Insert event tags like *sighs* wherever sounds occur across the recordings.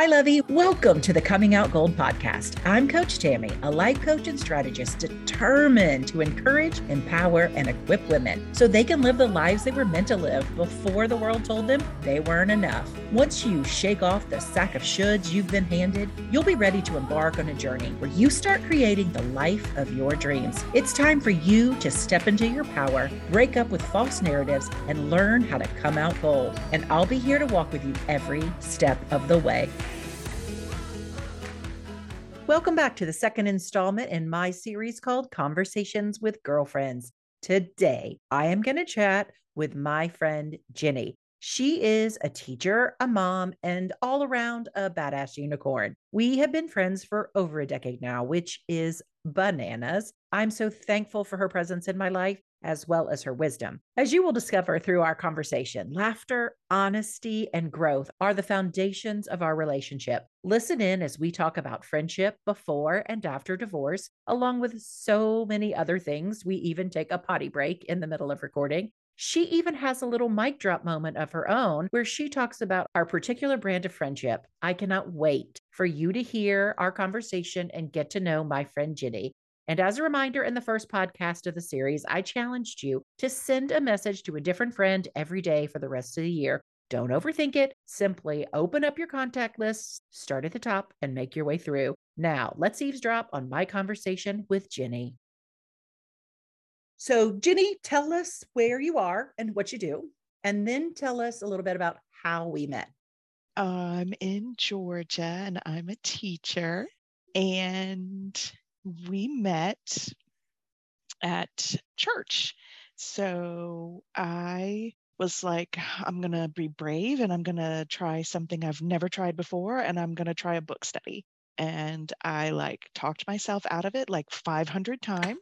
Hi, Lovey. Welcome to the Coming Out Gold podcast. I'm Coach Tammy, a life coach and strategist determined to encourage, empower, and equip women so they can live the lives they were meant to live before the world told them they weren't enough. Once you shake off the sack of shoulds you've been handed, you'll be ready to embark on a journey where you start creating the life of your dreams. It's time for you to step into your power, break up with false narratives, and learn how to come out gold. And I'll be here to walk with you every step of the way. Welcome back to the second installment in my series called Conversations with Girlfriends. Today, I am going to chat with my friend Jenny. She is a teacher, a mom, and all around a badass unicorn. We have been friends for over a decade now, which is bananas. I'm so thankful for her presence in my life as well as her wisdom. As you will discover through our conversation, laughter, honesty, and growth are the foundations of our relationship. Listen in as we talk about friendship before and after divorce, along with so many other things. We even take a potty break in the middle of recording. She even has a little mic drop moment of her own where she talks about our particular brand of friendship. I cannot wait for you to hear our conversation and get to know my friend Jenny. And as a reminder, in the first podcast of the series, I challenged you to send a message to a different friend every day for the rest of the year. Don't overthink it. Simply open up your contact list, start at the top, and make your way through. Now, let's eavesdrop on my conversation with Jenny. So, Jenny, tell us where you are and what you do, and then tell us a little bit about how we met. I'm in Georgia and I'm a teacher. And we met at church. So I was like, I'm going to be brave and I'm going to try something I've never tried before and I'm going to try a book study. And I like talked myself out of it like 500 times.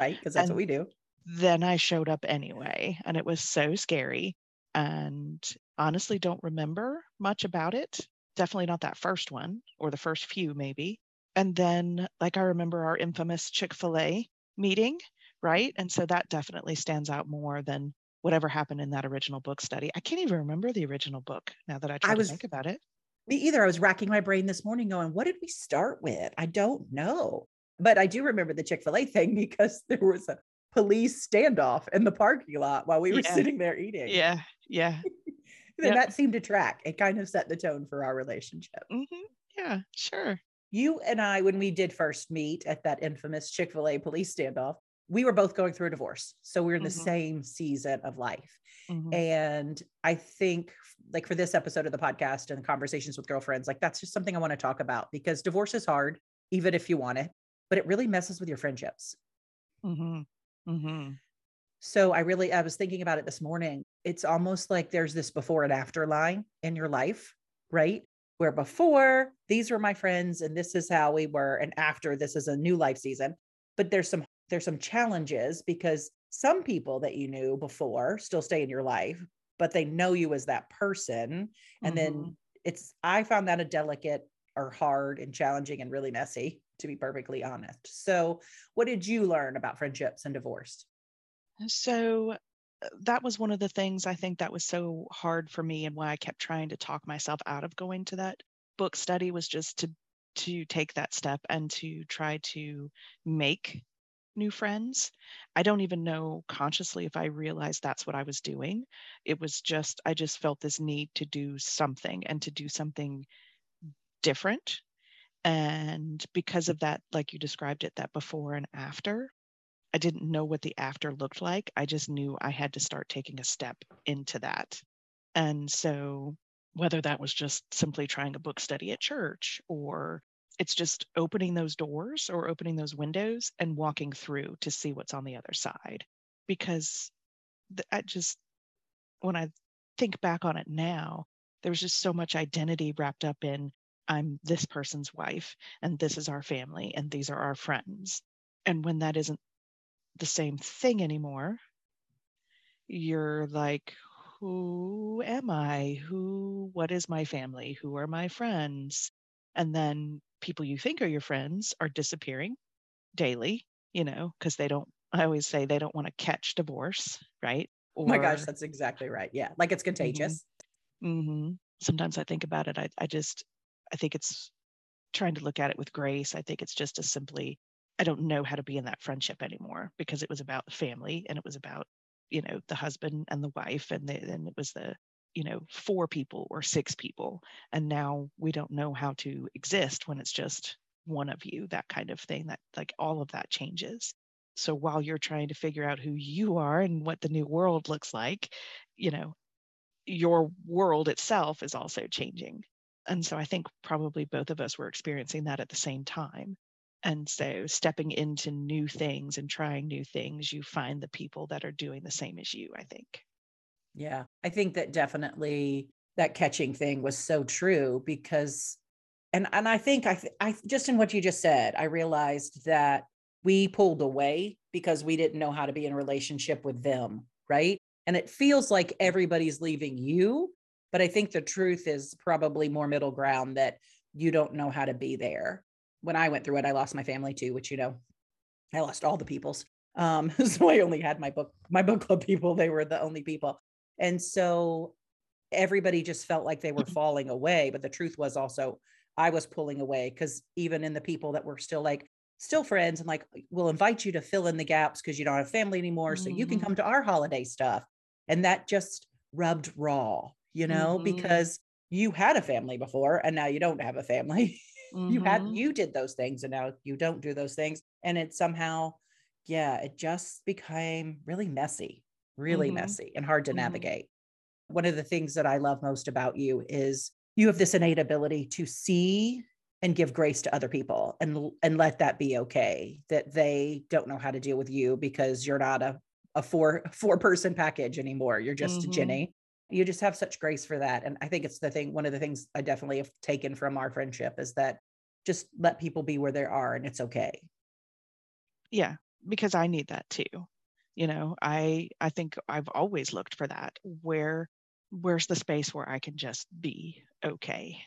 Right. Because that's and what we do. Then I showed up anyway. And it was so scary. And honestly, don't remember much about it. Definitely not that first one or the first few, maybe. And then, like, I remember our infamous Chick fil A meeting, right? And so that definitely stands out more than whatever happened in that original book study. I can't even remember the original book now that I try I was, to think about it. Me either. I was racking my brain this morning going, what did we start with? I don't know. But I do remember the Chick fil A thing *laughs* because there was a police standoff in the parking lot while we were yeah. sitting there eating. Yeah. Yeah. *laughs* yep. That seemed to track. It kind of set the tone for our relationship. Mm-hmm. Yeah, sure you and I, when we did first meet at that infamous Chick fil A police standoff, we were both going through a divorce. So we are in the mm-hmm. same season of life. Mm-hmm. And I think, like, for this episode of the podcast and conversations with girlfriends, like, that's just something I want to talk about because divorce is hard, even if you want it, but it really messes with your friendships. Mm-hmm. mm-hmm. So I really, I was thinking about it this morning. It's almost like there's this before and after line in your life, right? Where before these were my friends and this is how we were and after this is a new life season. But there's some there's some challenges because some people that you knew before still stay in your life but they know you as that person. And mm-hmm. then it's i found that a delicate or hard and challenging and really messy to be perfectly honest. So what did you learn about friendships and divorce? So that was one of the things I think that was so hard for me and why I kept trying to talk myself out of going to that book study was just to to take that step and to try to make new friends. I don't even know consciously if I realized that's what I was doing. It was just I just felt this need to do something and to do something different. And because mm. of that, like you described it, that before and after, I didn't know what the after looked like. I just knew I had to start taking a step into that. And so, whether that was just simply trying a book study at church or it's just opening those doors or opening those windows and walking through to see what's on the other side. Because I just, when I think back on it now, there was just so much identity wrapped up in I'm this person's wife and this is our family and these are our friends. And when that isn't the same thing anymore. You're like, who am I? Who, what is my family? Who are my friends? And then people you think are your friends are disappearing daily, you know, because they don't, I always say they don't want to catch divorce, right? Or, oh my gosh, that's exactly right. Yeah. Like it's mm-hmm. contagious. Mm-hmm, mm-hmm. Sometimes I think about it. I, I just, I think it's trying to look at it with grace. I think it's just as simply, I don't know how to be in that friendship anymore because it was about the family and it was about, you know, the husband and the wife and then it was the, you know, four people or six people. And now we don't know how to exist when it's just one of you, that kind of thing, that like all of that changes. So while you're trying to figure out who you are and what the new world looks like, you know, your world itself is also changing. And so I think probably both of us were experiencing that at the same time. And so stepping into new things and trying new things, you find the people that are doing the same as you, I think. Yeah. I think that definitely that catching thing was so true because and and I think I th- I just in what you just said, I realized that we pulled away because we didn't know how to be in relationship with them, right? And it feels like everybody's leaving you, but I think the truth is probably more middle ground that you don't know how to be there. When I went through it, I lost my family too, which you know, I lost all the peoples. Um, *laughs* so I only had my book, my book club people. They were the only people. And so everybody just felt like they were falling away. But the truth was also I was pulling away because even in the people that were still like still friends and like we'll invite you to fill in the gaps because you don't have family anymore. So mm-hmm. you can mm-hmm. come to our holiday stuff. And that just rubbed raw, you know, mm-hmm. because you had a family before and now you don't have a family. *laughs* Mm-hmm. you had mm-hmm. you did those things and now you don't do those things. And it somehow, yeah, it just became really messy, really mm-hmm. messy and hard to navigate. One of the things that I love most about you is you have this innate ability to see and give grace to other people and and let that be okay that they don't know how to deal with you because you're not a a four four person package anymore you're just mm-hmm. Jenny you just have such grace for that and i think it's the thing one of the things i definitely have taken from our friendship is that just let people be where they are and it's okay yeah because i need that too you know i i think i've always looked for that where where's the space where I can just be okay?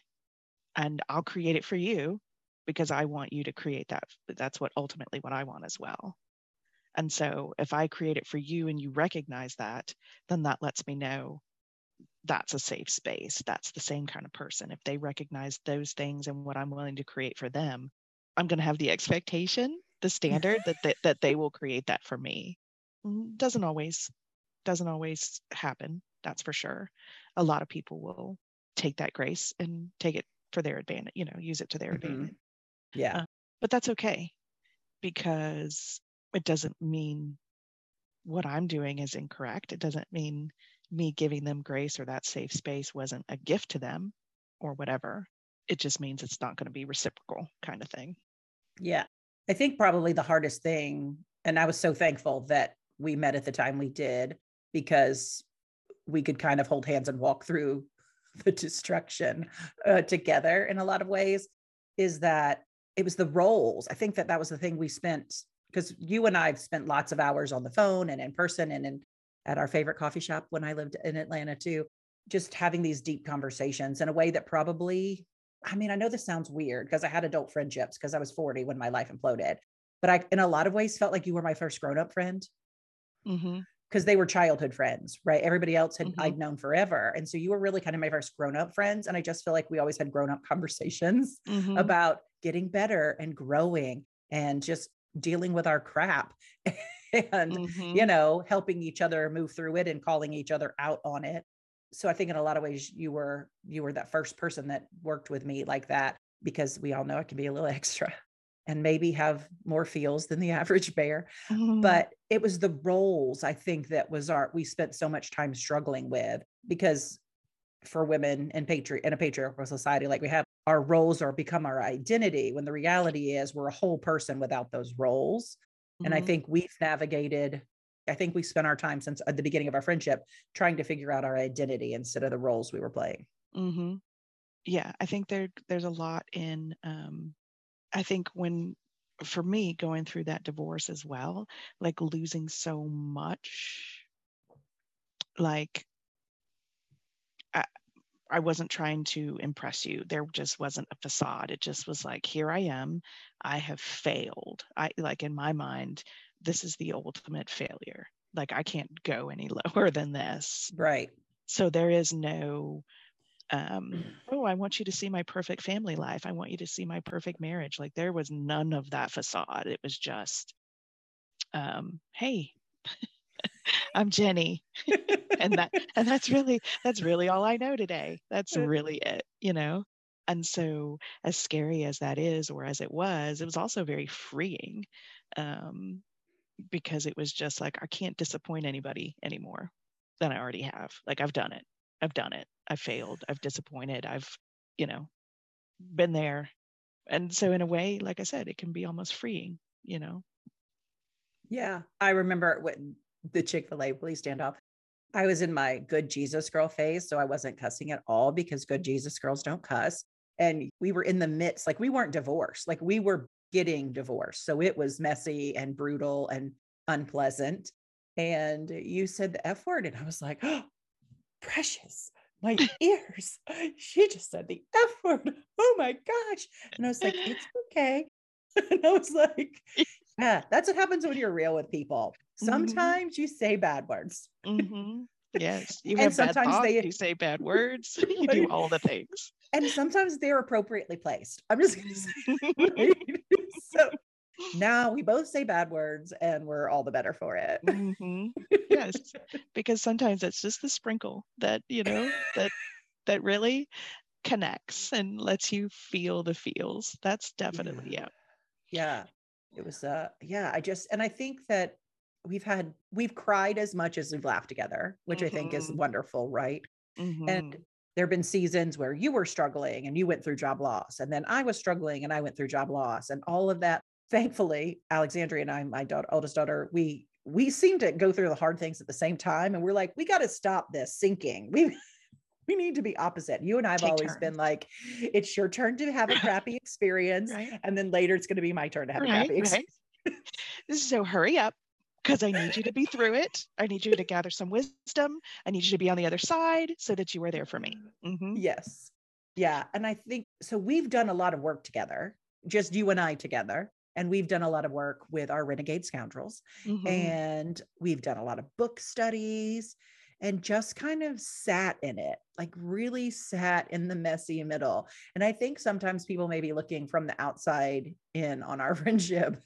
And I'll create it for you because I want you to create that. That's what ultimately what I want as well. And so if I create it for you and you recognize that, then that lets me know that's a safe space. That's the same kind of person. If they recognize those things and what I'm willing to create for them, I'm going to have the expectation, the standard that, that that they will create that for me. Mm, doesn't always doesn't always happen that's for sure. A lot of people will take that grace and take it for their advantage, you know, use it to their mm-hmm. advantage. Yeah. Uh, but that's okay because it doesn't mean what I'm doing is incorrect. It doesn't mean me giving them grace or that safe space wasn't a gift to them or whatever. It just means it's not going to be reciprocal kind of thing. Yeah. I think probably the hardest thing, and I was so thankful that we met at the time we did because we could kind of hold hands and walk through *laughs* the destruction uh, together in a lot of ways is that it was the roles. I think that that was the thing we spent because you and I've spent lots of hours on the phone and in person and in at our favorite coffee shop when I lived in Atlanta too, just having these deep conversations in a way that probably, I mean, I know this sounds weird because I had adult friendships because I was 40 when my life imploded, but I, in a lot of ways, felt like you were my first grown up friend. Mm-hmm because they were childhood friends, right? Everybody else had mm-hmm. I'd known forever. And so you were really kind of my first grown-up friends. And I just feel like we always had grown-up *laughs* conversations mm-hmm. about getting better and growing and just dealing with our crap *laughs* and mm-hmm. you know, helping each other move through it and calling each other out on it. So I think in a lot of ways you were you were that first person that worked with me like that because we all know it can be a little *laughs* extra and maybe have more feels than the *laughs* average bear. Mm-hmm. But it was the roles I think that was our we spent so much time struggling with because for women in patri in a patriarchal society like we have our roles are become our identity when the reality is we're a whole person without those roles. Mm-hmm. And I mm-hmm. think we've navigated I think we spent our time since at the beginning of our friendship trying to figure out our identity instead of the roles we were playing. Mm-hmm. Yeah, I think there there's a lot in um, I think when for me going through that divorce as well, like losing so much, like I, I wasn't trying to impress you. There just wasn't a facade. It just was like, here I am. I have failed. I like in my mind, this is the ultimate failure. Like I can't go any *laughs* lower than this. Right. So there is no um, oh, I want you to see my perfect family life. I want you to see my perfect marriage. Like there was none of that facade. It was just, um, hey, *laughs* I'm Jenny. and that *laughs* and that's really that's really all I know today. That's really it, you know. And so as scary as that is or as it was, it was also very freeing. Um, because it was just like I can't disappoint anybody anymore than I already have. Like I've done it. I've done it. I've failed. I've disappointed. I've, you know, been there. And so in a way, like I said, it can be almost freeing, you know. Yeah. I remember it when the Chick-fil-A police standoff. I was in my good Jesus girl phase. So I wasn't cussing at all because good Jesus girls don't cuss. And we were in the midst, like we weren't divorced, like we were getting divorced. So it was messy and brutal and unpleasant. And you said the F word. And I was like, oh, precious, my *laughs* ears. *laughs* She just said the F word. Oh my gosh. And I was like, it's okay. *laughs* And I was like, yeah, that's what happens when you're real with people. Mm-hmm. Sometimes mm-hmm. you say bad words. *laughs* Mm-hmm. Yes. You and sometimes thoughts, they you say bad words. *laughs* You do all the things. And sometimes they're appropriately placed. I'm just gonna say *laughs* so now we both say bad words and we're all the better for it. Mm-hmm. Yes. because sometimes it's just the sprinkle that, you know, that that really connects and lets you feel the feels. That's definitely yeah. Yeah. It was uh yeah, I just and I think that we've had we've cried as much as we've laughed together, which mm-hmm. I think is mm-hmm. wonderful, right? Mm-hmm. And there have been seasons where you were struggling and you went through job loss and then i was struggling and i went through job loss and all of that thankfully alexandria and i my daughter, oldest daughter we we seem to go through the hard things at the same time and we're like we got to stop this sinking we we need to be opposite you and i've Take always turns. been like it's your turn to have a *laughs* crappy experience right. and then later it's going to be my turn to have right, a crappy *laughs* experience right. so hurry up because I need you to be through it. I need you to gather some wisdom. I need you to be on the other side so that you are there for me. Mm-hmm. Yes. Yeah. And I think so. We've done a lot of work together, just you and I together. And we've done a lot of work with our renegade scoundrels. Mm-hmm. And we've done a lot of book studies and just kind of sat in it, like really sat in the messy middle. And I think sometimes people may be looking from the outside in on our *laughs* friendship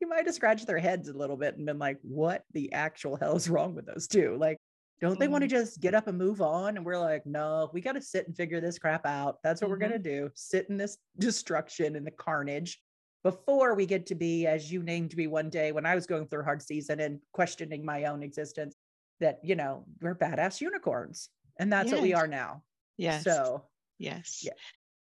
you might have scratched their heads a little bit and been like, what the actual hell is wrong with those two? Like, don't they want to mm-hmm. just get up and move on? And we're like, no, we got to sit and figure this crap out. That's what mm-hmm. we're going to do. Sit in this destruction and the carnage before we get to be, as you named me one day when I was going through a hard season and questioning my own existence, that, you know, we're badass unicorns. And that's yes. what we are now. Yes. So, yes. Yeah.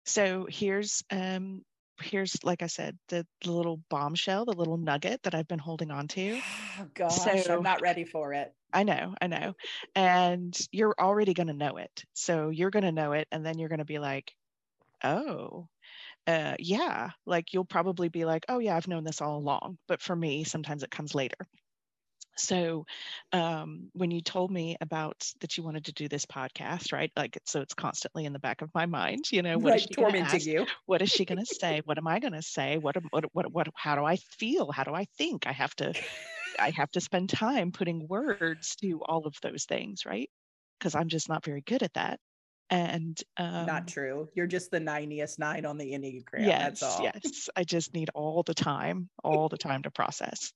So here's um here's like I said, the, the, little bombshell, the little nugget that I've been holding on to. Oh gosh, so, I'm not ready for it. I know, I know. And you're already gonna know it. So you're gonna know it, and then you're gonna be like, oh, uh, yeah. Like you'll probably be like, oh yeah, I've known this all along. But for me, sometimes it comes later. So, um, when you told me about that you wanted to do this podcast, right? Like, so it's constantly in the back of my mind. You know, what right, is she tormenting ask? you? What is she going *laughs* to say? What am I going to say? What, what, what, what? How do I feel? How do I think? I have to, I have to spend time putting words to all of those things, right? Because I'm just not very good at that. And um, not true. You're just the 90th nine on the Enneagram. Yes, yes. I just need all the time, all the time to process.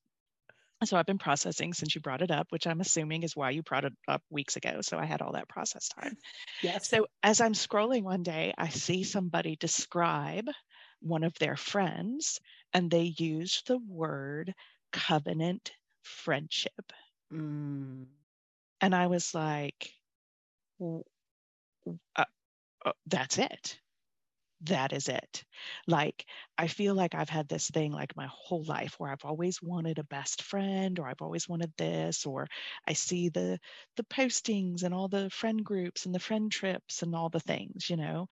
So I've been processing since you brought it up, which I'm assuming is why you brought it up weeks ago. So I had all that process time. Yes. So as I'm scrolling one day, I see somebody describe one of their friends and they use the word covenant friendship. Mm. And I was like, uh, uh, that's it that is it. Like, I feel like I've had this thing like my whole life where I've always wanted a best friend or I've always wanted this, or I see the the postings and all the friend groups and the friend trips and all the things, you know.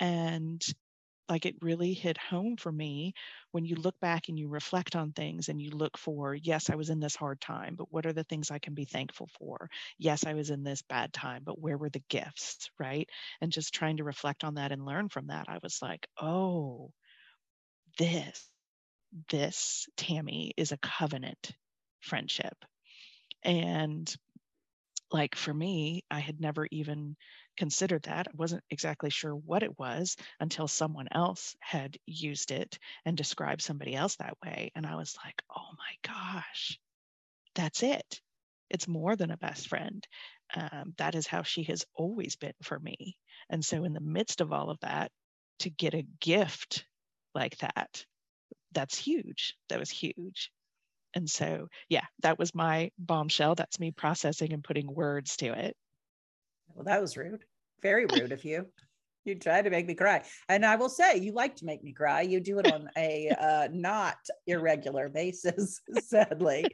And like it really hit home for me when you look back and you reflect on things and you look for yes i was in this hard time but what are the things i can be thankful for? Yes i was in this bad time but where were the gifts? Right? And just trying to reflect on that and learn from that i was like oh this this tammy is a covenant friendship. And like for me, I had never even considered that. I wasn't exactly sure what it was until someone else had used it and described somebody else that way. And I was like, oh my gosh, that's it. It's more than a best friend. Um, that is how she has always been for me. And so, in the midst of all of that, to get a gift like that, that's huge. That was huge. And so, yeah, that was my bombshell. That's me processing and putting words to it. Well, that was rude. Very rude of you. You tried to make me cry. And I will say, you like to make me cry. You do it on a uh, not irregular basis, *laughs* sadly,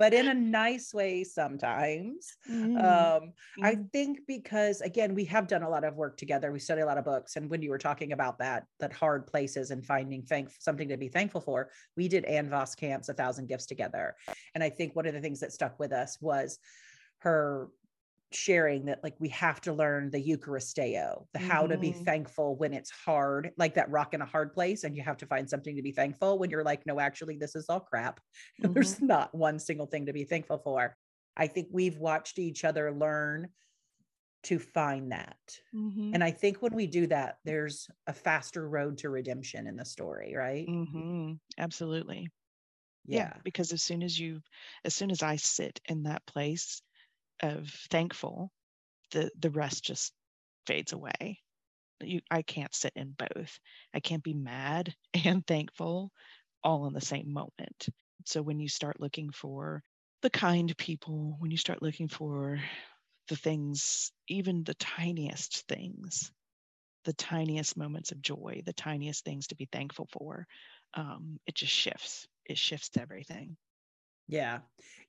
but in a nice way sometimes. Mm. Um, mm. I think because, again, we have done a lot of work together. We study a lot of books. And when you were talking about that, that hard places and finding thank- something to be thankful for, we did Ann Voskamp's A Thousand Gifts together. And I think one of the things that stuck with us was her sharing that like we have to learn the eucharisteo the mm-hmm. how to be mm-hmm. thankful when it's hard like that rock in a hard place and you have to find something to be thankful when you're like no actually this is all crap *laughs* mm-hmm. there's not one single thing to be thankful for i think we've watched each other learn to find that mm-hmm. and i think when we do that there's a faster road to redemption in the story right mm-hmm. absolutely yeah. yeah because as soon as you as soon as i sit in that place of thankful, the the rest just fades away. You, I can't sit in both. I can't be mad *laughs* and thankful all in the same moment. So when you start looking for the kind people, when you start looking for the things, even the tiniest things, the tiniest moments of joy, the tiniest things to be thankful for, um, it just shifts. It shifts everything. Yeah.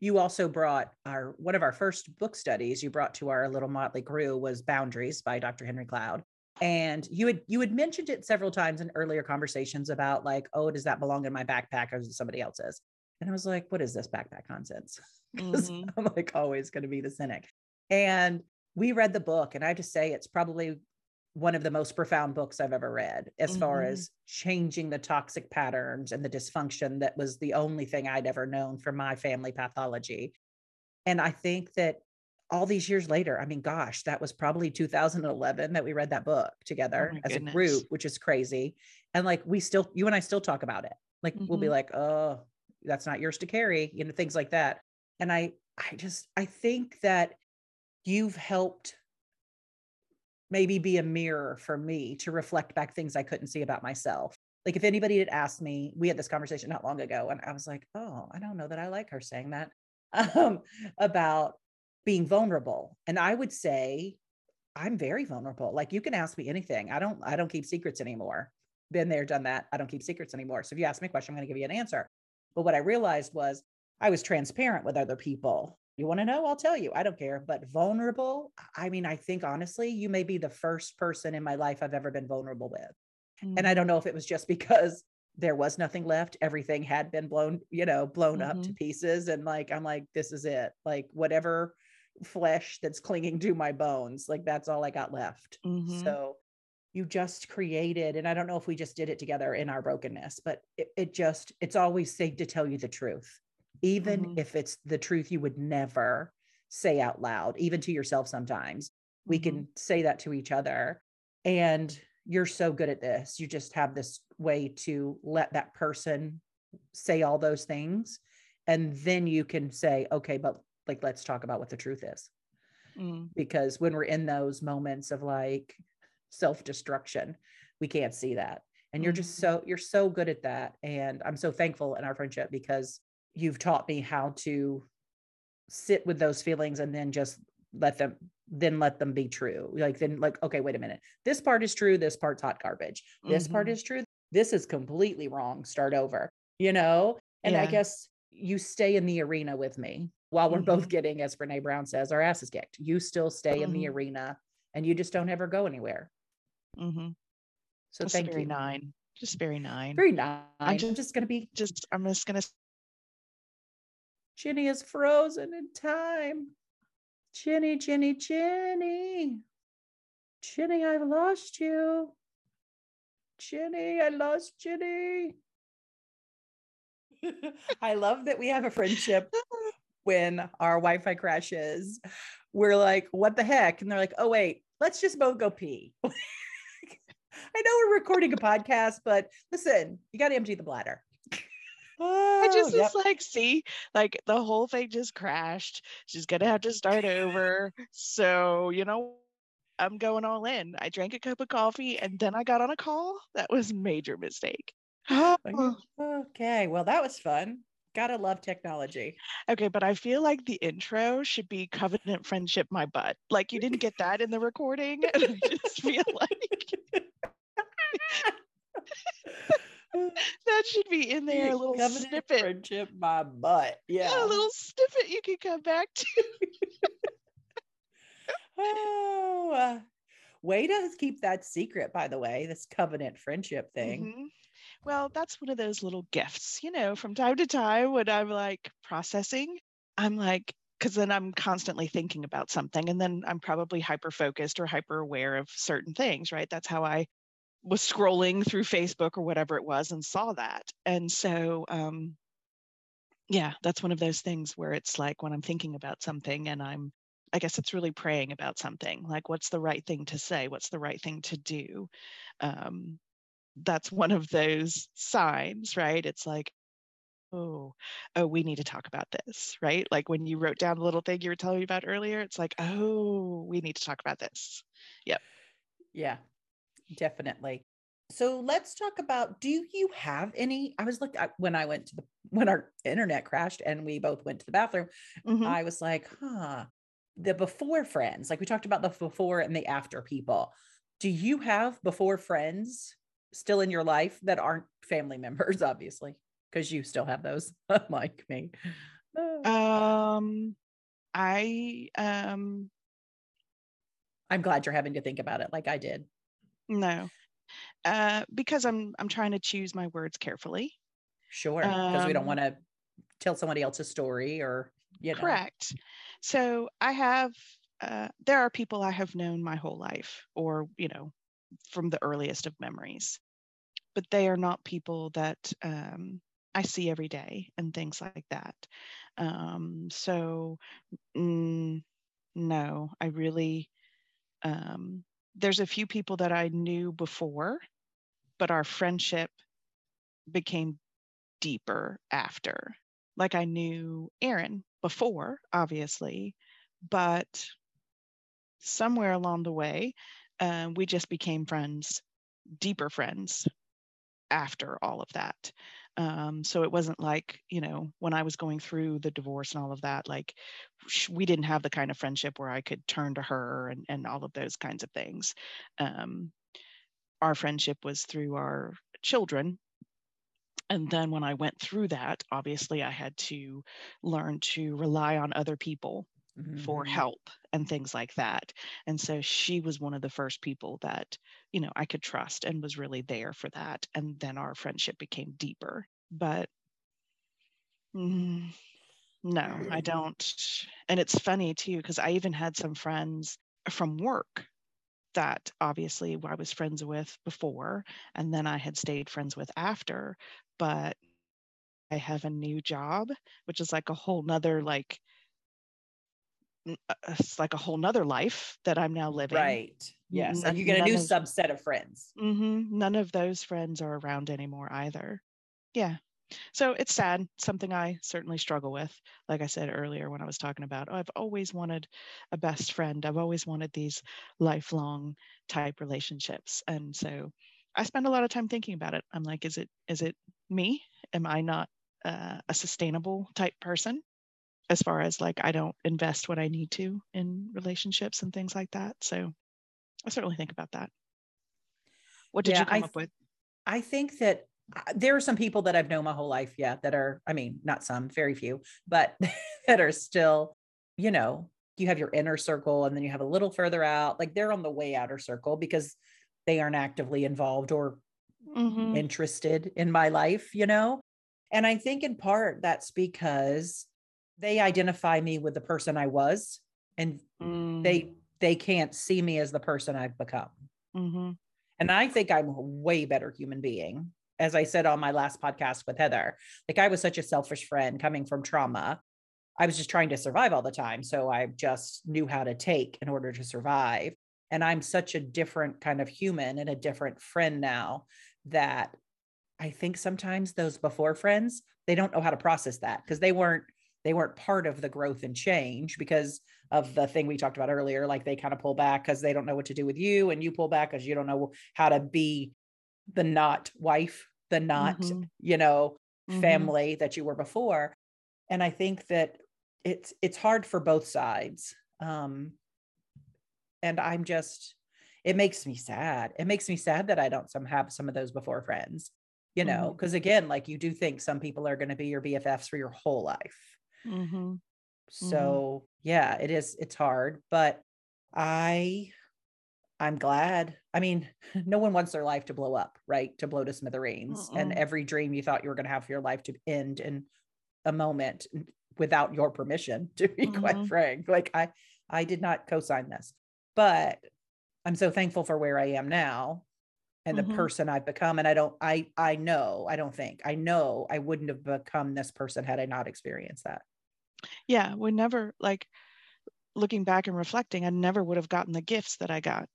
You also brought our one of our first book studies you brought to our little motley crew was Boundaries by Dr. Henry Cloud. And you had you had mentioned it several times in earlier conversations about like, oh, does that belong in my backpack or is it somebody else's? And I was like, what is this backpack nonsense? *laughs* Because mm-hmm. I'm like always going to be the cynic. And we read the book, and I have to say it's probably one of the most profound books I've ever read as mm-hmm. far as changing the toxic patterns and the dysfunction that was the only thing I'd ever known from my family pathology. And I think that all these years later, I mean, gosh, that was probably 2011 that we read that book together oh as goodness. a group, which is crazy. And like, we still, you and I still talk about it. Like, mm-hmm. we'll be mm-hmm. like, oh, that's not yours to carry, you know, things like that. And I, I just, I think that you've helped maybe be a mirror for me to reflect back things I couldn't see about myself. Like if anybody had asked me, we had this conversation not long ago, and I was like, oh, I don't know that I like her saying that *laughs* um, about being vulnerable. And I would say, I'm very vulnerable. Like you can ask me anything. I don't, I don't keep secrets anymore. Been there, done that. I don't keep secrets anymore. So if you ask me a question, I'm going to give you an answer. But what I realized was I was transparent with other people you want to know? I'll tell you. I don't care. But vulnerable, I mean, I think honestly, you may be the first person in my life I've ever been vulnerable with. Mm-hmm. And I don't mm. know if it was just because there was nothing left. Everything had been blown, you know, blown mm-hmm. up to mm-hmm. pieces. And like, I'm like, this is it. Like, whatever flesh that's clinging to my bones, like, that's all I got left. Mm-hmm. So you just created, and I don't know if we just did it together in our brokenness, but it, it just, it's always safe to tell you the truth even mm-hmm. if it's the truth you would never say out loud, even to yourself sometimes. We mm-hmm. can say that to each other. And you're so good at this. You just have this way to let that person say all those things. And then you can say, okay, but like, let's talk about what the truth is. Mm. Because when we're in those moments of like self destruction, we can't see that. And you're just mm-hmm. so, you're so good at that. And I'm so thankful in our friendship because you've taught me how to sit with those feelings and then just let them then let them be true like then like okay wait a minute this part is true this part's hot garbage this mm-hmm. part is true this is completely wrong start over you know and yeah. i guess you stay in the arena with me while we're mm-hmm. both getting as brene brown says our asses kicked you still stay mm-hmm. in the mm-hmm. arena and you just don't ever go anywhere mm-hmm. so just thank very you nine just very nine very nine i'm just, just gonna be just i'm just gonna Jenny is frozen in time. Jenny, Jenny, Jenny. Jenny, I've lost you. Jenny, I lost Ginny. *laughs* I love that we have a friendship when our Wi-Fi crashes, we're like, what the heck? And they're like, oh wait, let's just both go pee. *laughs* I know we're recording a podcast, but listen, you got to empty the bladder. I just oh, yep. was like, see, like the whole thing just crashed. She's gonna have to start over. *laughs* So, you know, I'm going all in. I drank a cup of coffee and then I got on a call. That was major mistake. Oh, oh, okay, well, that was fun. Gotta love technology. Okay, but I feel like the intro should be covenant friendship my butt. Like you didn't get that in the recording. And I just feel like *laughs* *laughs* *laughs* that should be in there. A little covenant snippet. Friendship my butt. Yeah. yeah. A little snippet you can come back to. *laughs* oh, uh, way to keep that secret, by the way, this covenant friendship thing. Mm-hmm. Well, that's one of those little gifts, you know, from time to time when I'm like processing, I'm like, because then I'm constantly thinking about something and then I'm probably hyper focused or hyper aware of certain things, right? That's how I was scrolling through Facebook or whatever it was and saw that. And so, um, yeah, that's one of those things where it's like when I'm thinking about something and I'm, I guess it's really praying about something, like what's the right thing to say? What's the right thing to do? Um, that's one of those signs, right? It's like, oh, oh, we need to talk about this, right? Like when you wrote down the little thing you were telling me about earlier, it's like, oh, we need to talk about this. Yep. Yeah, definitely. So let's talk about do you have any? I was looking when I went to the *laughs* when our internet crashed and we both went to the bathroom. Mm-hmm. I was like, huh, the before friends, like we talked about the before and the after people. Do you have before friends still in your life that aren't family members, *laughs* obviously, because you still have those, *laughs* like me. *sighs* Um, I um, I'm glad you're having to think about it, like I did. No, uh, because I'm I'm trying to choose my words carefully. Sure, because um, we don't um want to tell somebody else's story or you know. Correct. So I have. Uh, there are people I have known my whole life, or you know, from the earliest of memories but they are not people that um, I see every day and things like that. Um, so, mm, no, I really, um, there's a few people that I knew before, but our friendship became deeper after. Like I knew Aaron before, obviously, but somewhere along the way, uh, we just became friends, deeper friends after all of that. Um, so it wasn't like, you know, when I was going through the divorce and all of that, like we didn't have the kind of friendship where I could turn to her and, and all of those kinds of things. Um, our friendship was through our children. And then when I went through that, obviously I had to learn to rely on other people mm-hmm. for help and things like that. And so she was one of the first people that, you know, I could trust and was really there for that. And then our friendship became deeper. But mm, no, I don't. And it's funny too, because I even had some friends from work that obviously I was friends with before, and then I had stayed friends with after. But I have a new job, which is like a whole nother like it's like a whole nother life that I'm now living. Right. Yes. and you get a new of, subset of friends. Mm-hmm, none of those friends are around anymore either. Yeah. So it's sad, something I certainly struggle with. Like I said earlier when I was talking about, oh, I've always wanted a best friend. I've always wanted these lifelong type relationships. And so I spend a lot of time thinking about it. I'm like, is it is it me? Am I not uh, a sustainable type person? As far as like I don't invest what I need to in relationships and things like that. So I certainly think about that. What did yeah, you come I th- up with? I think that uh, there are some people that I've known my whole life, yeah, that are, I mean, not some, very few, but *laughs* that are still, you know, you have your inner circle and then you have a little further out, like they're on the way outer circle because they aren't actively involved or mm-hmm. interested in my life, you know? And I think in part that's because they identify me with the person I was and mm. they they can't see me as the person I've become. Mm-hmm. And I think I'm a way better human being. As I said on my last podcast with Heather, like I was such a selfish friend coming from trauma I was just trying to survive all the time. So I just knew how to take in order to survive. And I'm such a different kind of human and a different friend now that I think sometimes those before friends, they don't know how to process that because they weren't they weren't part of the growth and change because of the thing we talked about earlier like they kind of pull back because they don't know what to do with you and you pull back because you don't know how to be the not wife the not mm-hmm. you know mm-hmm. family that you were before and i think that it's it's hard for both sides um and i'm just it makes me sad it makes me sad that i don't some have some of those before friends you know because mm-hmm. again like you do think some people are going to be your bffs for your whole life mm-hmm. mm-hmm. so yeah it is it's hard but i i'm glad i mean *laughs* no one wants their life to blow up right to blow to smithereens Mm-mm. and every dream you thought you were going to have for your life to end in a moment without your permission *laughs* to be mm-hmm. quite frank like i i did not co-sign this but i'm so thankful for where i am now and the mm-hmm. person I've become. And I don't, I, I know, I don't think, I know I wouldn't have become this person had I not experienced that. Yeah. We never like looking back and reflecting, I never would have gotten the gifts that I got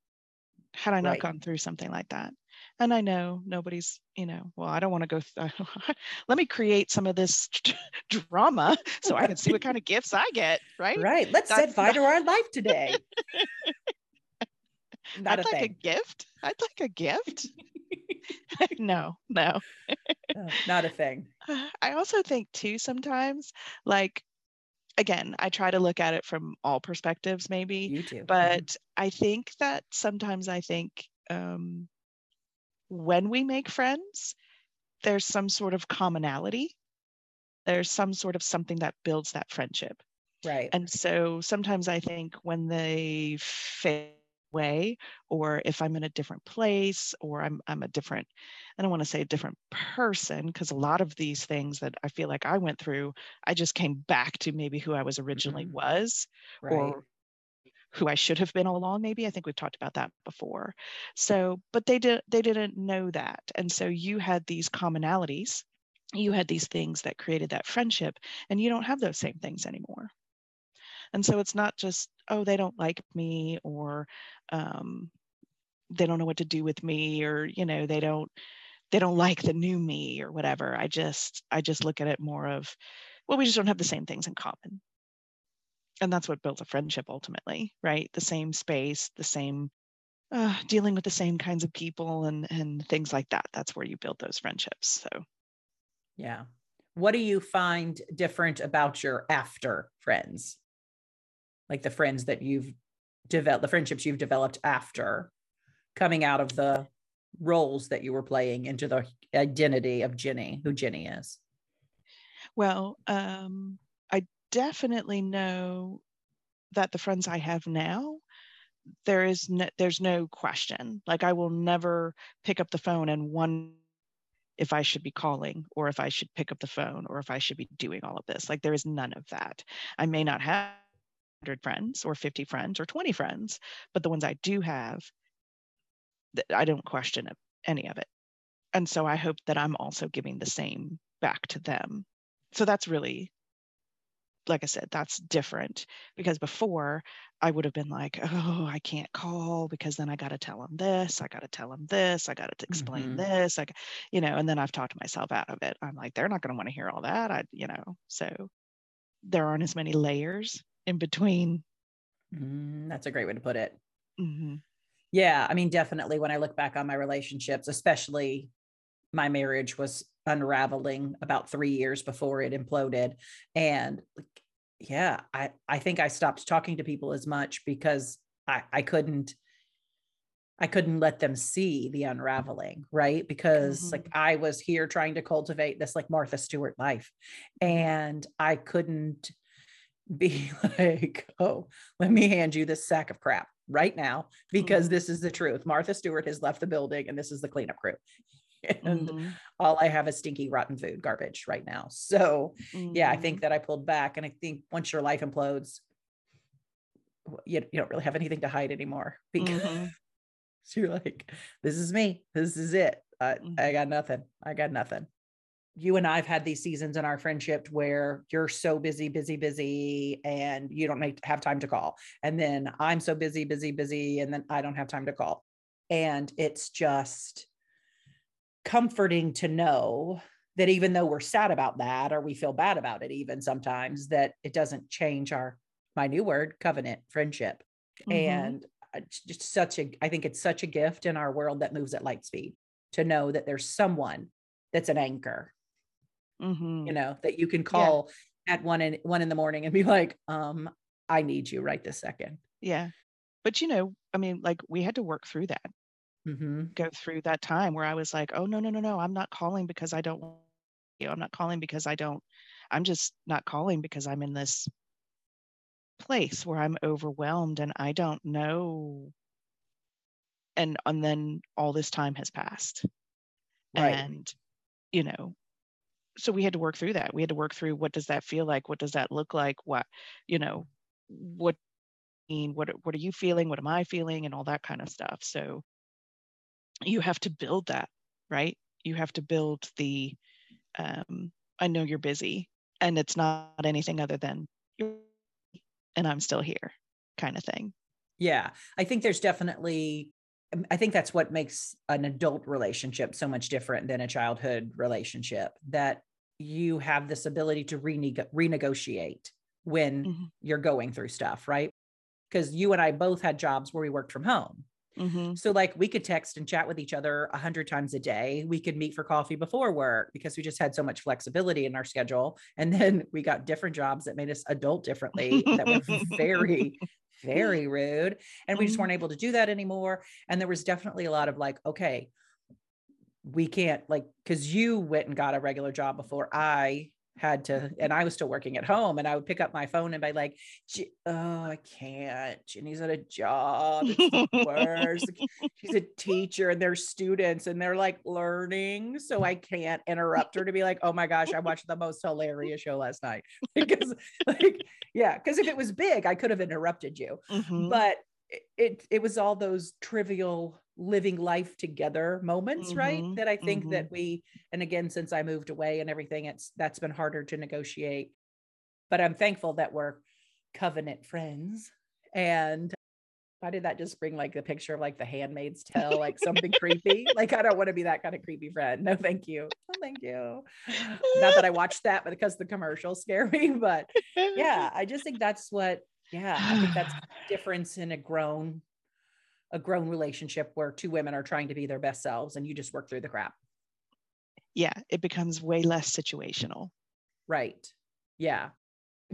had I not right. gone through something like that. And I know nobody's, you know, well, I don't want to go. Th- *laughs* let me create some of this drama so I can see what kind of gifts I get. Right. Right. Let's That's set fire to our life today. *laughs* Not I'd a like thing. a gift. I'd like a gift. *laughs* no, no. Oh, not a thing. *sighs* I also think too sometimes like again, I try to look at it from all perspectives maybe. You too. But mm-hmm. I think that sometimes I think um when we make friends, there's some sort of commonality. There's some sort of something that builds that friendship. Right. And so sometimes I think when they fail way or if i'm in a different place or i'm i'm a different i don't want to say a different person because a lot of these things that i feel like i went through i just came back to maybe who i was originally mm-hmm. was right. or who I should have been all along maybe I think we've talked about that before so but they did they didn't know that and so you had these commonalities you had these things that created that friendship and you don't have those same things anymore and so it's not just, oh, they don't like me or um, they don't know what to do with me or, you know, they don't they don't like the new me or whatever. I just I just look at it more of, well, we just don't have the same things in common. And that's what builds a friendship ultimately, right? The same space, the same uh, dealing with the same kinds of people and and things like that. That's where you build those friendships. So, yeah. What do you find different about your after friends? Like the friends that you've developed, the friendships you've developed after coming out of the roles that you were playing into the identity of Jenny, who Jenny is? Well, um, I definitely know that the friends I have now, there is no, there's no question. Like I will never pick up the phone and one if I should be calling or if I should pick up the phone or if I should be doing all of this. Like there is none of that. I may not have 100 friends or 50 friends or 20 friends, but the ones I do have, I don't question any of it. And so I hope that I'm also giving the same back to them. So that's really, like I said, that's different because before I would have been like, oh, I can't call because then I got to tell them this, I got to tell them this, I got to explain mm-hmm. this, like, you know, and then I've talked myself out of it. I'm like, they're not going to want to hear all that. I, you know, so there aren't as many layers in between. Mm, that's a great way to put it. Mm-hmm. Yeah. I mean, definitely when I look back on my relationships, especially my marriage was unraveling about three years before it imploded. And yeah, I, I think I stopped talking to people as much because I, I couldn't I couldn't let them see the unraveling, right? Because mm-hmm. like I was here trying to cultivate this like Martha Stewart life and I couldn't be *laughs* like, oh, let me hand you this sack of crap right now because mm-hmm. this is the truth. Martha Stewart has left the building and this is the cleanup crew. *laughs* And mm-hmm. all I have is stinky, rotten food garbage right now. So, mm-hmm. yeah, I think mm-hmm. that I pulled back. And I think once your life implodes, you, you don't really have anything to hide anymore *laughs* because mm-hmm. you're like, this is me. This is it. I, I mm-hmm. got nothing. I got nothing. You and I've had these seasons in our friendship where you're so busy, busy, busy, and you don't have time to call. And then I'm so busy, busy, busy, and then I don't have time to call. And it's just comforting to know that even though we're sad about that or we feel bad about it, even sometimes, that it doesn't change our, my new word, covenant friendship. Mm-hmm. And just such a, I think it's such a gift in our world that moves at light speed to know that there's someone that's an anchor mm-hmm. you know, that you can call yeah. at one in one in the morning and be like, um, I need you right this second. Yeah. But you know, I mean, like we had to work through that. Mm-hmm. Go through that time where I was like, oh no, no, no, no, I'm not calling because I don't you know, I'm not calling because I don't, I'm just not calling because I'm in this place where I'm overwhelmed and I don't know. And and then all this time has passed. Right. And you know, so we had to work through that. We had to work through what does that feel like? What does that look like? What you know what mean what what are you feeling? What am i feeling? And all that kind of stuff. So you have to build that right? You have to build the um, i know you're busy and it's not anything other than and i'm still here kind of thing. Yeah. I think there's definitely um, I think that's what makes an adult relationship so much different than a childhood relationship. That you have this ability to renegotiate when mm-hmm. you're going through stuff, right? Because you and I both had jobs where we worked from home. Mm-hmm. So, like, we could text and chat with each other a hundred times a day. We could meet for coffee before work because we just had so much flexibility in our schedule. And then *laughs* we got different jobs that made us adult differently that were very, *laughs* very rude. And we just weren't able to do that anymore. And there was definitely a lot of like, okay, we can't like because you went and got a regular job before I had to, and I was still working at home, and I would pick up my phone and be like, "Oh, I can't. Jenny's at a job. It's the *laughs* worst. She's a teacher, and there's students, and they're like learning, so I can't interrupt her to be like, "Oh my gosh, I watched the most hilarious show last night." *laughs* because, like, yeah, because if it was big, I could have interrupted you, mm-hmm. but it it was all those trivial living life together moments mm-hmm, right that i think mm-hmm. that we and again since i moved away and everything it's that's been harder to negotiate. But i'm thankful that we're covenant friends and why did that just bring like the picture of like the handmaid's tale like something creepy? *laughs* Like i don't want to be that kind of creepy friend. No thank you. No thank you. Not that i *laughs* watched that but because the commercials scare me but yeah i just think that's what yeah i think that's *sighs* difference in a grown a grown relationship where two women are trying to be their best selves and you just work through the crap. Yeah it becomes way less situational. Right. Yeah.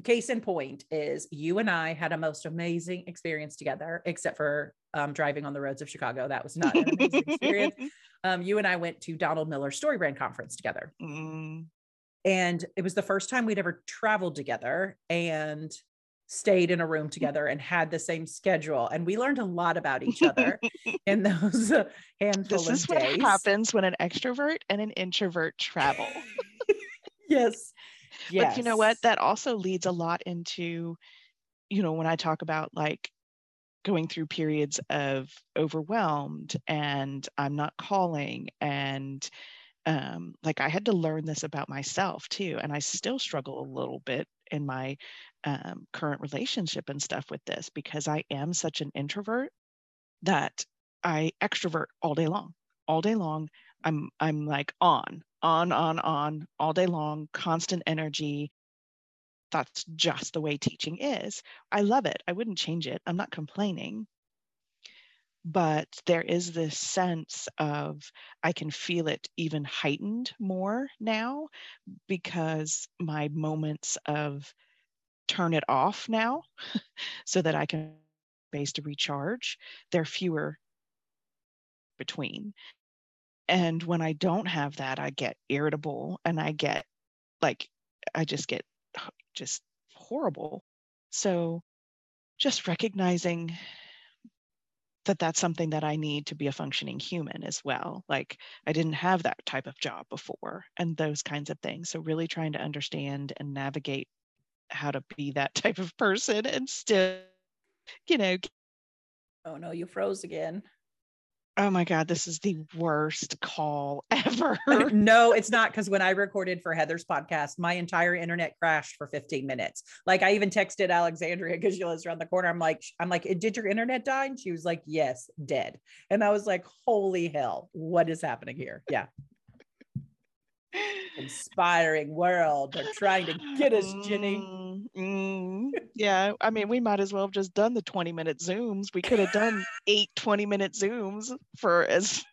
Case in point is you and i had a most amazing experience together except for um, driving on the roads of chicago. That was not an amazing experience. *laughs* Um, you and i went to donald miller story brand conference together. Mm. and it was the first time we'd ever traveled together and stayed in a room together and had the same schedule and we learned a lot about each other *laughs* in those *laughs* handful this is what happens when an extrovert and an introvert travel. Yes. *laughs* Yes but you know what? That also leads a lot into you know when i talk about like going through periods of overwhelmed and i'm not calling and um, like I had to learn this about myself too, and I still struggle a little bit in my um, current relationship and stuff with this because I am such an introvert that I extrovert all day long. All day long, I'm I'm like on, on, on, on all day long, constant energy. That's just the way teaching is. I love it. I wouldn't change it. I'm not complaining. But there is this sense of I can feel it even heightened more now because my moments of turn it off now *laughs* so that I can base to recharge. There are fewer between. And when I don't have that, I get irritable and I get like, I just get just horrible. So just recognizing that that's something that I need to be a functioning human as well. Like I didn't have that type of job before and those kinds of things. So really trying to understand and navigate how to be that type of person and still, you know. Oh no, you froze again. Oh my God, this is the worst call *laughs* ever. *laughs* no, it's not because when I recorded for Heather's podcast, my entire internet crashed for 15 minutes. Like I even texted Alexandria because she lives around the corner. I'm like, I'm like, eh, did your internet die? And she was like, yes, dead. And I was like, holy hell, what is happening here? Yeah. Inspiring world. They're trying to get us, Jenny. Mm, mm. yeah, I mean, we might as well have just done the 20 minute Zooms. We could have done *laughs* eight 20 minute Zooms for as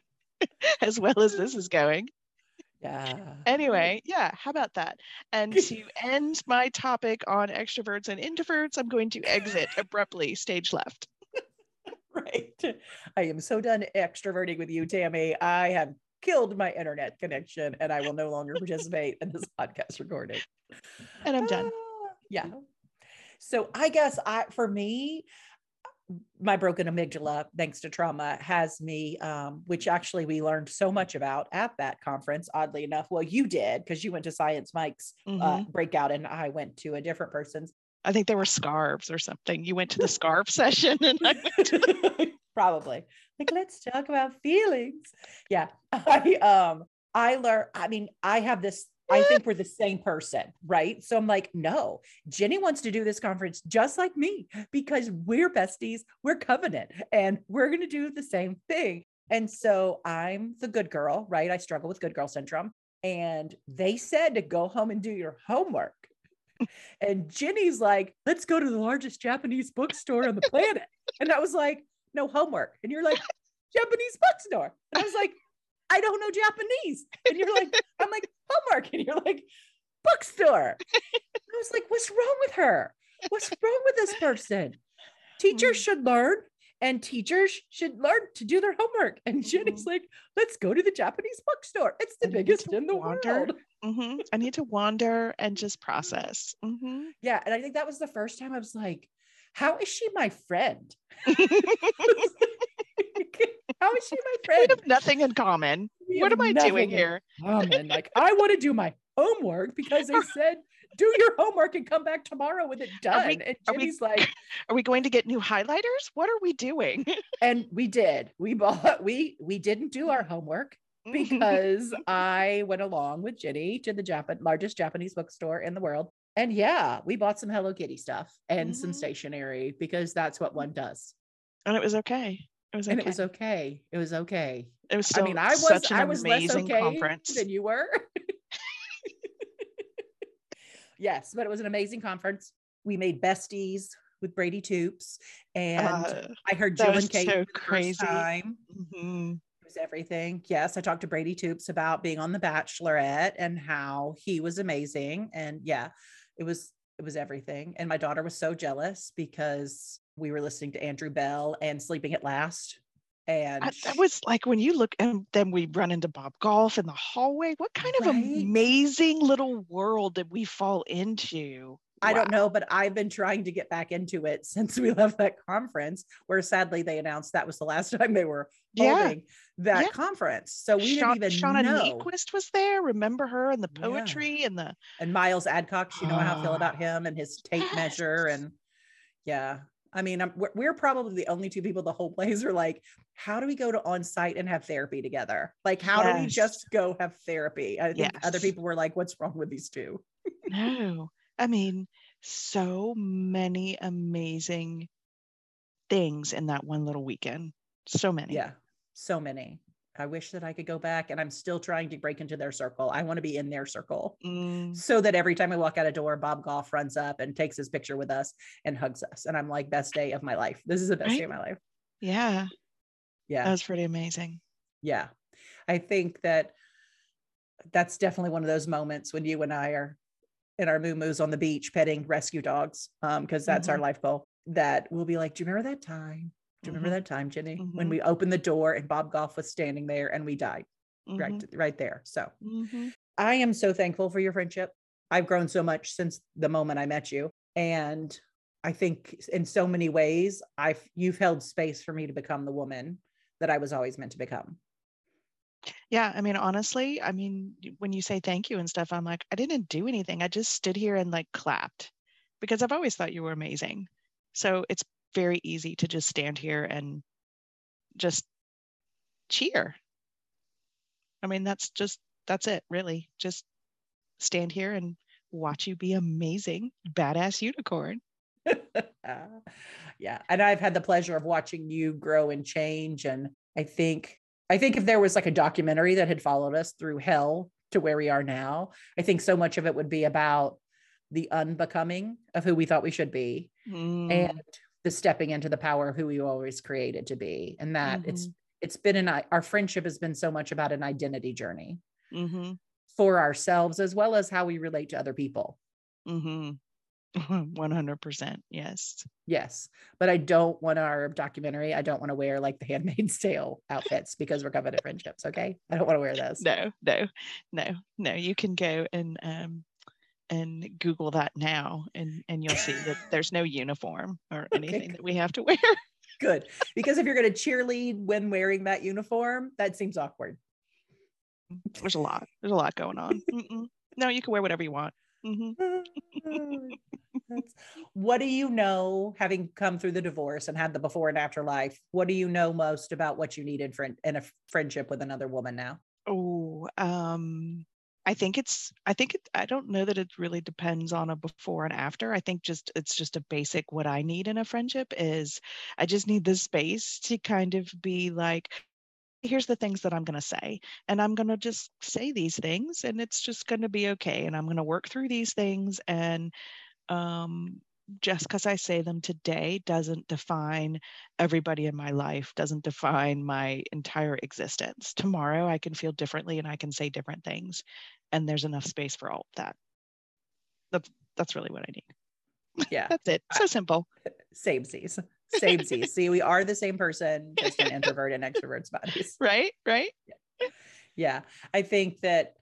*laughs* as well as this is going. Yeah. Anyway, yeah, how about that? And *laughs* to end my topic on extroverts and introverts, I'm going to exit abruptly, stage left. right. I am so done extroverting with you, Tammy. I have killed my internet connection and I will no longer participate in this podcast recording. And I'm done. Uh, yeah. So I guess I for me, my broken amygdala, thanks to trauma, has me, um, which actually we learned so much about at that conference, oddly enough. Well, you did because you went to Science Mike's uh, mm-hmm. uh, breakout, and I went to a different person's. I think there were scarves or something. You went to the scarf *laughs* session, and I went to the- *laughs* probably like let's talk about feelings yeah *laughs* i um i learn i mean i have this I *laughs* think we're the same person, right? So I'm like, no, Jenny wants to do this conference just like me because we're besties, we're covenant, and we're going to do the same thing. And so I'm the good girl, right? I struggle with good girl syndrome. And they said to go home and do your homework. and Jenny's like, let's go to the largest Japanese bookstore on the planet. And I was like, no homework. And you're like, *laughs* Japanese bookstore. And I was like, I don't know Japanese. And you're like, I'm like, homework. And you're like, bookstore. I was like, what's wrong with her? What's wrong with this person? Teachers mm. should learn and teachers should learn to do their homework. And Jenny's mm-hmm. like, let's go to the Japanese bookstore. It's the I biggest in the wander. world. Mm-hmm. I need to wander and just process. Mm-hmm. Yeah. And I think that was the first time I was like, how is she my friend? *laughs* *laughs* how is she my friend? We have nothing in common. We what am I doing here? Common. Like *laughs* I want to do my homework because they said do your homework and come back tomorrow with it done. We, and Jenny's we, like, Are we going to get new highlighters? What are we doing? and we did. We bought we we didn't do our homework mm-hmm. because I went along with Jenny to the Japan largest Japanese bookstore in the world and yeah, we bought some Hello Kitty stuff and mm-hmm. some stationery because that's what one does. And it was okay. It was okay. And it was okay. It was okay. It was I mean, I was I was less okay conference. than you were. *laughs* yes, but it was an amazing conference. We made besties with Brady Toops, and uh, I heard Jill and Kate so crazy. time. Mm-hmm. It was everything. Yes, I talked to Brady Toops about being on The Bachelorette and how he was amazing, and yeah, it was it was everything. And my daughter was so jealous because we were listening to Andrew Belle and Sleeping at Last. And I, that was like when you look and then we run into Bob Goff in the hallway. What kind right? of amazing little world did we fall into? I don't know, but I've been trying to get back into it *laughs* since we left that conference, where sadly they announced that was the last *laughs* time they were holding yeah. that yeah. conference. So we Sha- didn't even Shauna know. Niequist was there. Remember her and the poetry yeah. and the and Miles Adcox. You know how I feel about *gasps* him and his tape yes. measure and yeah. I mean, I'm, we're, we're probably the only two people the whole place are like, how do we go to Onsite and have therapy together? Like, how yes. do we just go have therapy? I think yes. other people were like, what's wrong with these two? no, I mean, so many amazing things in that one little weekend. So many. Yeah, so many. I wish that I could go back and I'm still trying to break into their circle. I want to be in their circle mm. so that every time I walk out a door, Bob Goff runs up and takes his picture with us and hugs us. And I'm like, best day of my life. This is the best right? day of my life. Yeah. Yeah. That was pretty amazing. Yeah. I think that that's definitely one of those moments when you and I are in our moo on the beach petting rescue dogs um because that's mm-hmm. our life goal that we'll be like do you remember that time do you mm-hmm. remember that time jenny mm-hmm. when we opened the door and bob goff was standing there and we died right mm-hmm. right there so mm-hmm. i am so thankful for your friendship i've grown so much since the moment i met you and i think in so many ways i've you've held space for me to become the woman that i was always meant to become yeah, I mean, honestly, I mean, when you say thank you and stuff, I'm like, I didn't do anything. I just stood here and like clapped because I've always thought you were amazing. So it's very easy to just stand here and just cheer. I mean, that's just that's it, really. Just stand here and watch you be amazing, badass unicorn. *laughs* yeah. And I've had the pleasure of watching you grow and change. And I think, I think if there was like a documentary that had followed us through hell to where we are now, I think so much of it would be about the unbecoming of who we thought we should be mm. and the stepping into the power of who we always created to be. And that mm-hmm. it's, it's been an, our friendship has been so much about an identity journey mm-hmm. for ourselves as well as how we relate to other people. Mm-hmm. *laughs* 100% yes. Yes but i don't want our documentary i don't want to wear like the handmaid's tale outfits because we're coveted friendships okay? I don't want to wear *laughs* those. No no no no you can go and um and google that now and and you'll see that *laughs* there's no uniform or anything okay. that we have to wear. Good because if you're going to cheerlead when wearing that uniform that seems awkward. There's a lot there's a lot going on. Mm-mm. no you can wear whatever you want mm-hmm. *laughs* what do you know, having come through the divorce and had the before and after life? What do you know most about what you needed for in a friendship with another woman now? Oh, um, I think it's. I think it. I don't know that it really depends on a before and after. I think just it's just a basic. What I need in a friendship is, I just need the space to kind of be like, here's the things that I'm going to say. And I'm going to just say these things and it's just going to be okay. And I'm going to work through these things. And um, just because I say them today doesn't define everybody in my life, doesn't define my entire existence. Tomorrow I can feel differently and I can say different things. And there's enough space for all of that. That's, that's really what I need. Yeah. *laughs* that's it. So simple. *laughs* Same C's. Same *laughs* C's. See, we are the same person, just an introvert and extrovert's bodies. Right. Right. Yeah. yeah. I think that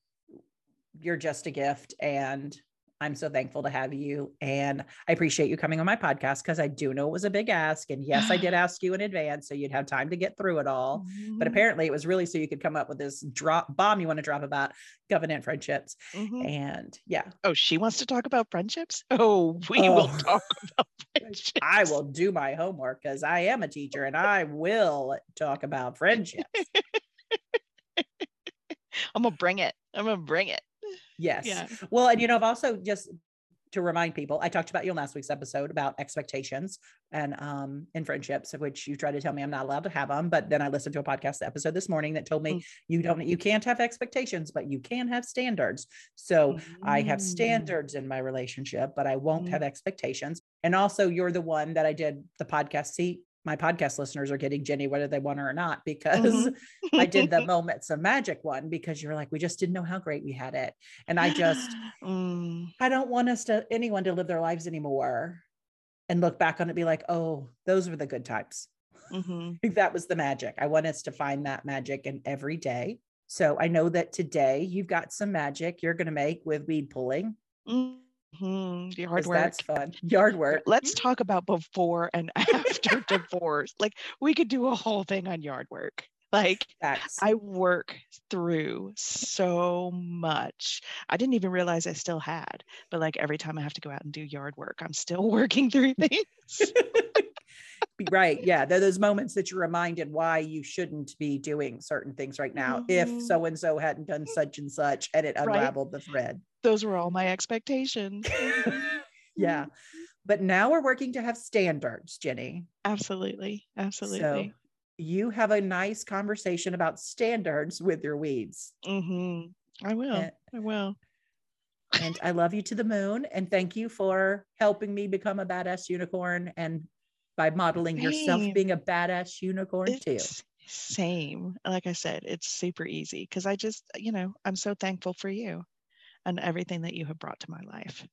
you're just a gift and I'm so thankful to have you. And I appreciate you coming on my podcast because I do know it was a big ask. And yes, I did *sighs* ask you in advance so you'd have time to get through it all. Mm-hmm. But apparently it was really so you could come up with this drop bomb you want to drop about covenant friendships. Mm-hmm. And yeah. Oh, she wants to talk about friendships? Oh, we oh. will talk about *laughs* friendships. I will do my homework because I am a teacher and I will talk about friendships. *laughs* I'm gonna bring it. I'm gonna bring it. Yes. Yeah. Well, and you know, I've also just to remind people, I talked about you in last week's episode about expectations and um in friendships, of which you try to tell me I'm not allowed to have them. But then I listened to a podcast episode this morning that told me mm. you don't you can't have expectations, but you can have standards. So mm. I have mm. standards in my relationship, but I won't mm. have expectations. And also you're the one that I did the podcast seat my podcast listeners are getting Jenny, whether they want her or not, because mm-hmm. *laughs* I did the *laughs* moments of magic one because you're like, we just didn't know how great we had it. And I just, *gasps* mm. I don't want us to anyone to live their lives anymore and look back on it, be like, oh, those were the good times. Mm-hmm. *laughs* that was the magic. I want us to find that magic in every day. So I know that today you've got some magic you're going to make with weed pulling. Mm. Yard work. That's fun. Yard work. Let's *laughs* talk about before and *laughs* after divorce. Like we could do a whole thing on yard work. Like. I work through so much. I didn't even realize I still had, but like every time I have to go out and do yard work, I'm still *laughs* working through things. Right. Yeah. Those moments that you're reminded why you shouldn't be doing certain things right now. Mm-hmm. If so and so hadn't done such and such and it unraveled right? the thread. Those were all my expectations. *laughs* yeah. But now we're working to have standards, Jenny. Absolutely. Absolutely. So you have a nice conversation about standards with your weeds. Mm-hmm. I will. And, I will. and I love you to the moon. And thank you for helping me become a badass unicorn and by modeling same. yourself being a badass unicorn it's too. Same. Like I said, it's super easy because I just, you know, I'm so thankful for you and everything that you have brought to my life.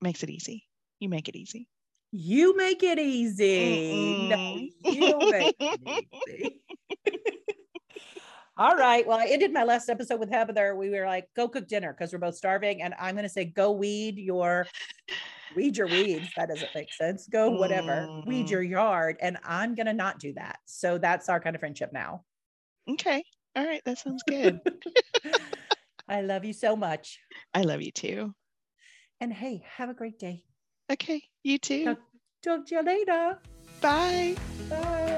Makes it easy. You make it easy. You make it easy. No, you make it *laughs* easy. *laughs* All right. Well, I ended my last episode with Heather. We were like, go cook dinner because we're both starving. And I'm going to say, go weed your weed your weeds. That doesn't make sense. Go whatever, mm. weed mm-hmm. your yard. And I'm going to not do that. So that's our kind of friendship now. Okay. All right. That sounds good. *laughs* I love you so much. I love you too. And hey, have a great day. Okay. You too. Talk, talk to you later. Bye. Bye.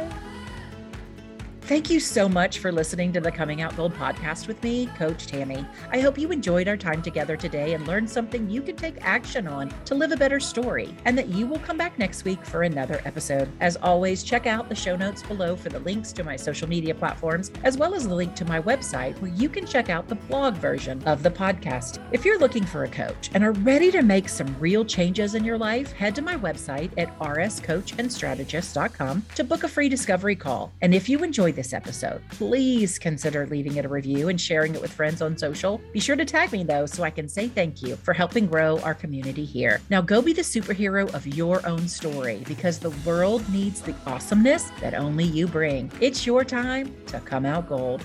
Thank you so much for listening to the Coming Out Gold podcast with me, Coach Tammy. I hope you enjoyed our time together today and learned something you can take action on to live a better story, and that you will come back next week for another episode. As always, check out the show notes below for the links to my social media platforms, as well as the link to my website where you can check out the blog version of the podcast. If you're looking for a coach and are ready to make some real changes in your life, head to my website at rscoachandstrategist.com to book a free discovery call. And if you enjoyed this episode, please consider leaving it a review and sharing it with friends on social. Be sure to tag me though so I can say thank you for helping grow our community here. Now go be the superhero of your own story because the world needs the awesomeness that only you bring. It's your time to come out gold.